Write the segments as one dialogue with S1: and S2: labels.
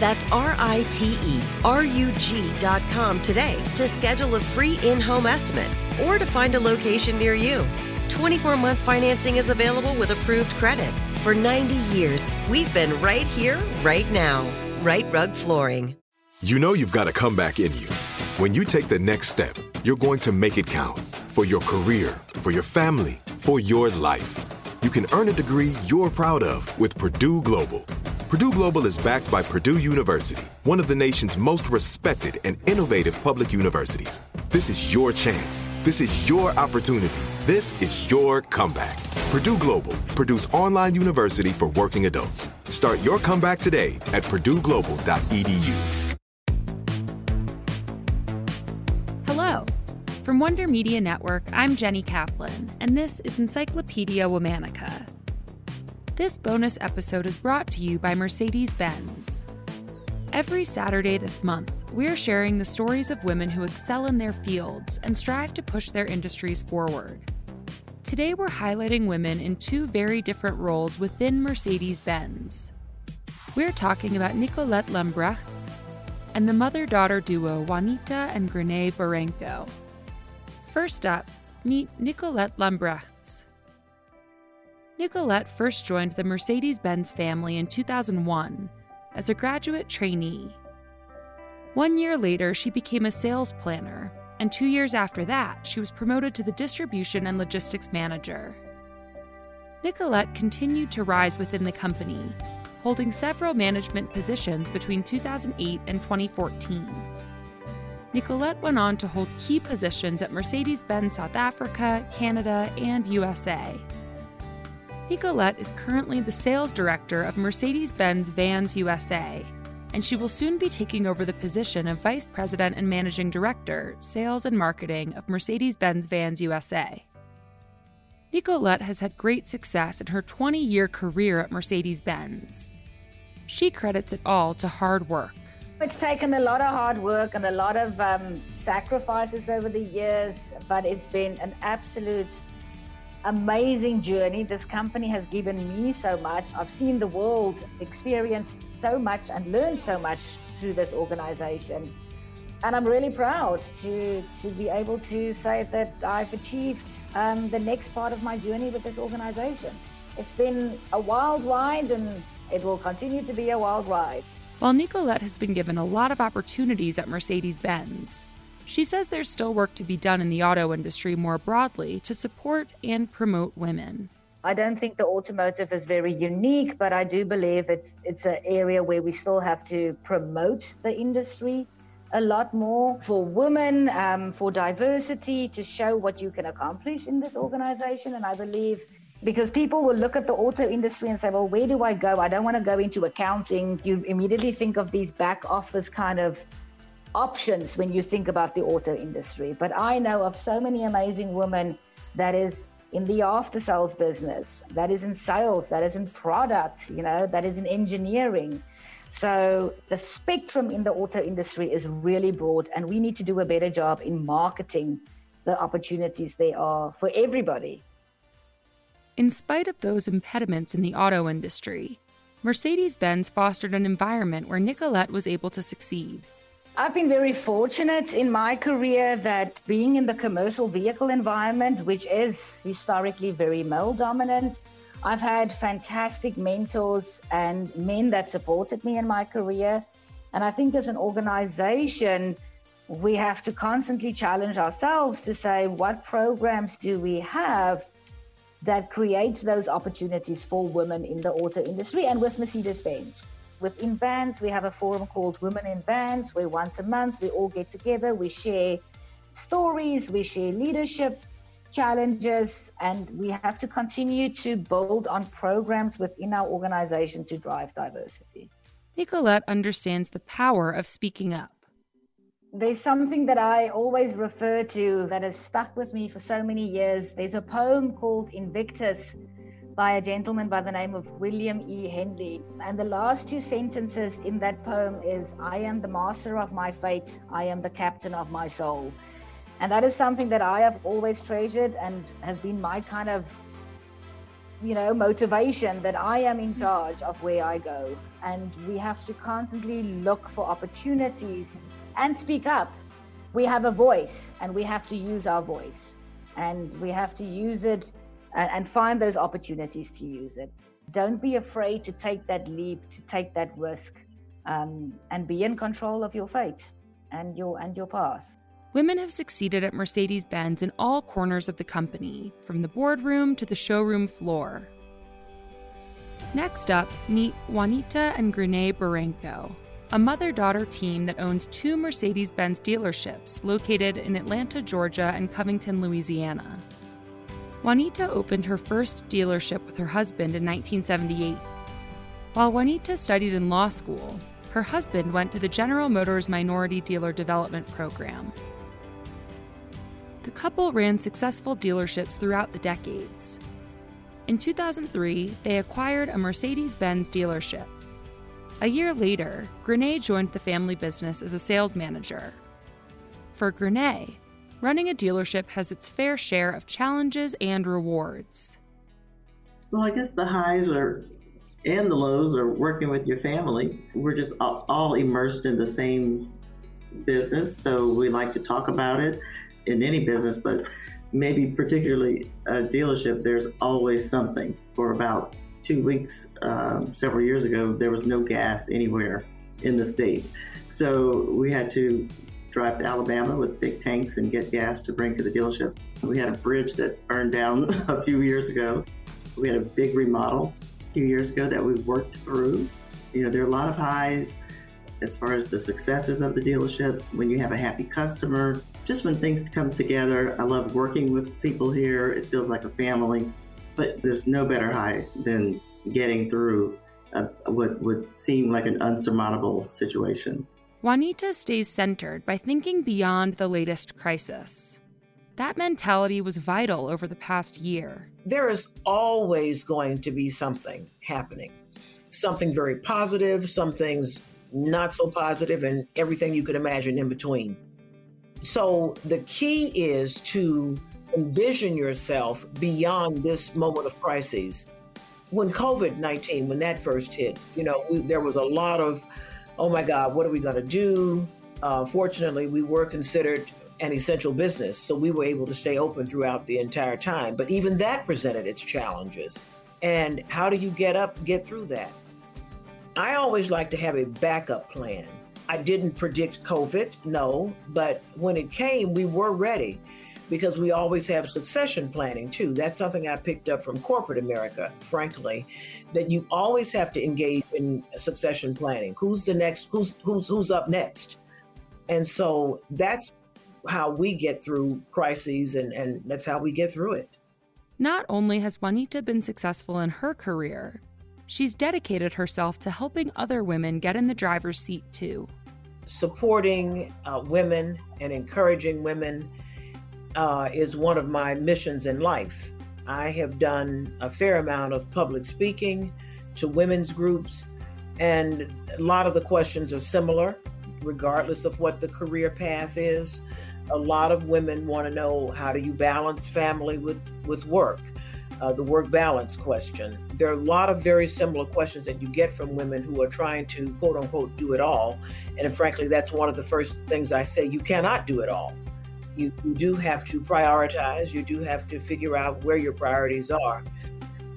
S1: That's R I T E R U G.com today to schedule a free in home estimate or to find a location near you. 24 month financing is available with approved credit. For 90 years, we've been right here, right now. Rite Rug Flooring.
S2: You know you've got a comeback in you. When you take the next step, you're going to make it count for your career, for your family, for your life. You can earn a degree you're proud of with Purdue Global. Purdue Global is backed by Purdue University, one of the nation's most respected and innovative public universities. This is your chance. This is your opportunity. This is your comeback. Purdue Global, Purdue's online university for working adults. Start your comeback today at purdueglobal.edu.
S3: Hello. From Wonder Media Network, I'm Jenny Kaplan, and this is Encyclopedia Womanica. This bonus episode is brought to you by Mercedes Benz. Every Saturday this month, we're sharing the stories of women who excel in their fields and strive to push their industries forward. Today, we're highlighting women in two very different roles within Mercedes Benz. We're talking about Nicolette Lambrecht and the mother daughter duo Juanita and Grenee Baranco. First up, meet Nicolette Lambrecht. Nicolette first joined the Mercedes Benz family in 2001 as a graduate trainee. One year later, she became a sales planner, and two years after that, she was promoted to the distribution and logistics manager. Nicolette continued to rise within the company, holding several management positions between 2008 and 2014. Nicolette went on to hold key positions at Mercedes Benz South Africa, Canada, and USA. Nicolette is currently the sales director of Mercedes Benz Vans USA, and she will soon be taking over the position of vice president and managing director, sales and marketing of Mercedes Benz Vans USA. Nicolette has had great success in her 20 year career at Mercedes Benz. She credits it all to hard work.
S4: It's taken a lot of hard work and a lot of um, sacrifices over the years, but it's been an absolute amazing journey. This company has given me so much. I've seen the world, experienced so much, and learned so much through this organization. And I'm really proud to, to be able to say that I've achieved um, the next part of my journey with this organization. It's been a wild ride and it will continue to be a wild ride.
S3: While Nicolette has been given a lot of opportunities at Mercedes Benz, she says there's still work to be done in the auto industry more broadly to support and promote women.
S4: I don't think the automotive is very unique, but I do believe it's it's an area where we still have to promote the industry a lot more for women, um, for diversity, to show what you can accomplish in this organization. And I believe because people will look at the auto industry and say, well, where do I go? I don't want to go into accounting. You immediately think of these back office kind of options when you think about the auto industry. But I know of so many amazing women that is in the after sales business, that is in sales, that is in product, you know, that is in engineering. So the spectrum in the auto industry is really broad, and we need to do a better job in marketing the opportunities there are for everybody.
S3: In spite of those impediments in the auto industry, Mercedes Benz fostered an environment where Nicolette was able to succeed.
S4: I've been very fortunate in my career that being in the commercial vehicle environment, which is historically very male dominant, I've had fantastic mentors and men that supported me in my career. And I think as an organization, we have to constantly challenge ourselves to say, what programs do we have that creates those opportunities for women in the auto industry and with Mercedes Benz. Within Vans, we have a forum called Women in Vans, where once a month we all get together, we share stories, we share leadership challenges, and we have to continue to build on programs within our organization to drive diversity.
S3: Nicolette understands the power of speaking up.
S4: There's something that I always refer to that has stuck with me for so many years. There's a poem called Invictus by a gentleman by the name of William E. Henley. And the last two sentences in that poem is I am the master of my fate, I am the captain of my soul. And that is something that I have always treasured and has been my kind of you know motivation that I am in mm-hmm. charge of where I go and we have to constantly look for opportunities and speak up. We have a voice and we have to use our voice and we have to use it and, and find those opportunities to use it. Don't be afraid to take that leap, to take that risk, um, and be in control of your fate and your and your path.
S3: Women have succeeded at Mercedes Benz in all corners of the company, from the boardroom to the showroom floor. Next up, meet Juanita and Grenee Baranco, a mother daughter team that owns two Mercedes Benz dealerships located in Atlanta, Georgia, and Covington, Louisiana. Juanita opened her first dealership with her husband in 1978. While Juanita studied in law school, her husband went to the General Motors Minority Dealer Development Program. The couple ran successful dealerships throughout the decades. In 2003, they acquired a Mercedes Benz dealership a year later, Grenee joined the family business as a sales manager. For Grenee, running a dealership has its fair share of challenges and rewards.
S5: Well, I guess the highs are and the lows are working with your family. We're just all, all immersed in the same business, so we like to talk about it in any business, but maybe particularly a dealership, there's always something for about two weeks um, several years ago, there was no gas anywhere in the state. So we had to drive to Alabama with big tanks and get gas to bring to the dealership. We had a bridge that burned down a few years ago. We had a big remodel a few years ago that we worked through. You know, there are a lot of highs as far as the successes of the dealerships, when you have a happy customer, just when things come together. I love working with people here. It feels like a family. But there's no better high than getting through a, what would seem like an unsurmountable situation.
S3: Juanita stays centered by thinking beyond the latest crisis. That mentality was vital over the past year.
S6: There is always going to be something happening. Something very positive, some things not so positive, and everything you could imagine in between. So the key is to envision yourself beyond this moment of crises. When COVID 19, when that first hit, you know, there was a lot of, oh my God, what are we going to do? Uh, fortunately, we were considered an essential business, so we were able to stay open throughout the entire time. But even that presented its challenges. And how do you get up, get through that? I always like to have a backup plan. I didn't predict COVID, no, but when it came, we were ready because we always have succession planning too. That's something I picked up from corporate America, frankly, that you always have to engage in succession planning. Who's the next? Who's who's who's up next? And so that's how we get through crises, and and that's how we get through it.
S3: Not only has Juanita been successful in her career, she's dedicated herself to helping other women get in the driver's seat too.
S6: Supporting uh, women and encouraging women uh, is one of my missions in life. I have done a fair amount of public speaking to women's groups, and a lot of the questions are similar, regardless of what the career path is. A lot of women want to know how do you balance family with, with work, uh, the work balance question. There are a lot of very similar questions that you get from women who are trying to quote unquote do it all. And frankly, that's one of the first things I say you cannot do it all you, you do have to prioritize. You do have to figure out where your priorities are.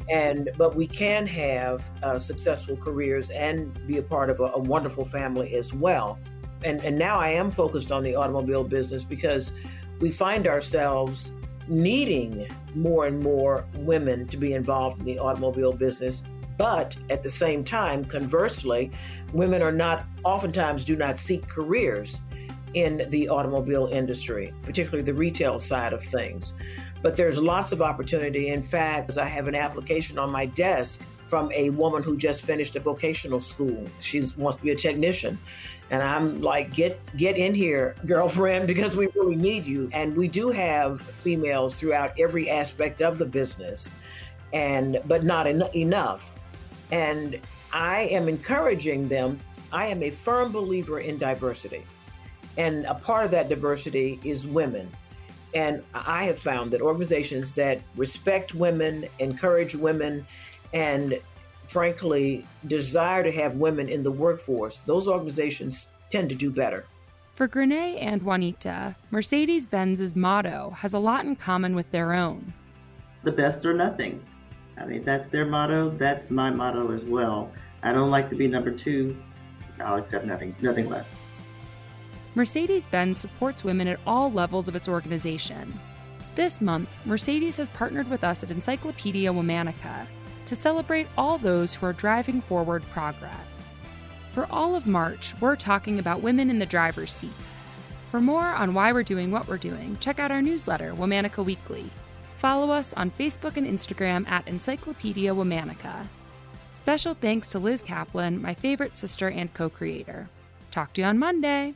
S6: And but we can have uh, successful careers and be a part of a, a wonderful family as well. And and now I am focused on the automobile business because we find ourselves needing more and more women to be involved in the automobile business. But at the same time, conversely, women are not oftentimes do not seek careers in the automobile industry, particularly the retail side of things. But there's lots of opportunity. In fact, I have an application on my desk from a woman who just finished a vocational school. She wants to be a technician. And I'm like, get get in here, girlfriend, because we really need you. And we do have females throughout every aspect of the business, and but not en- enough. And I am encouraging them. I am a firm believer in diversity. And a part of that diversity is women. And I have found that organizations that respect women, encourage women, and frankly desire to have women in the workforce, those organizations tend to do better.
S3: For Grenee and Juanita, Mercedes Benz's motto has a lot in common with their own.
S5: The best or nothing. I mean, that's their motto. That's my motto as well. I don't like to be number two. I'll accept nothing, nothing less.
S3: Mercedes Benz supports women at all levels of its organization. This month, Mercedes has partnered with us at Encyclopedia Womanica to celebrate all those who are driving forward progress. For all of March, we're talking about women in the driver's seat. For more on why we're doing what we're doing, check out our newsletter, Womanica Weekly. Follow us on Facebook and Instagram at Encyclopedia Womanica. Special thanks to Liz Kaplan, my favorite sister and co creator. Talk to you on Monday.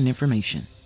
S7: important information.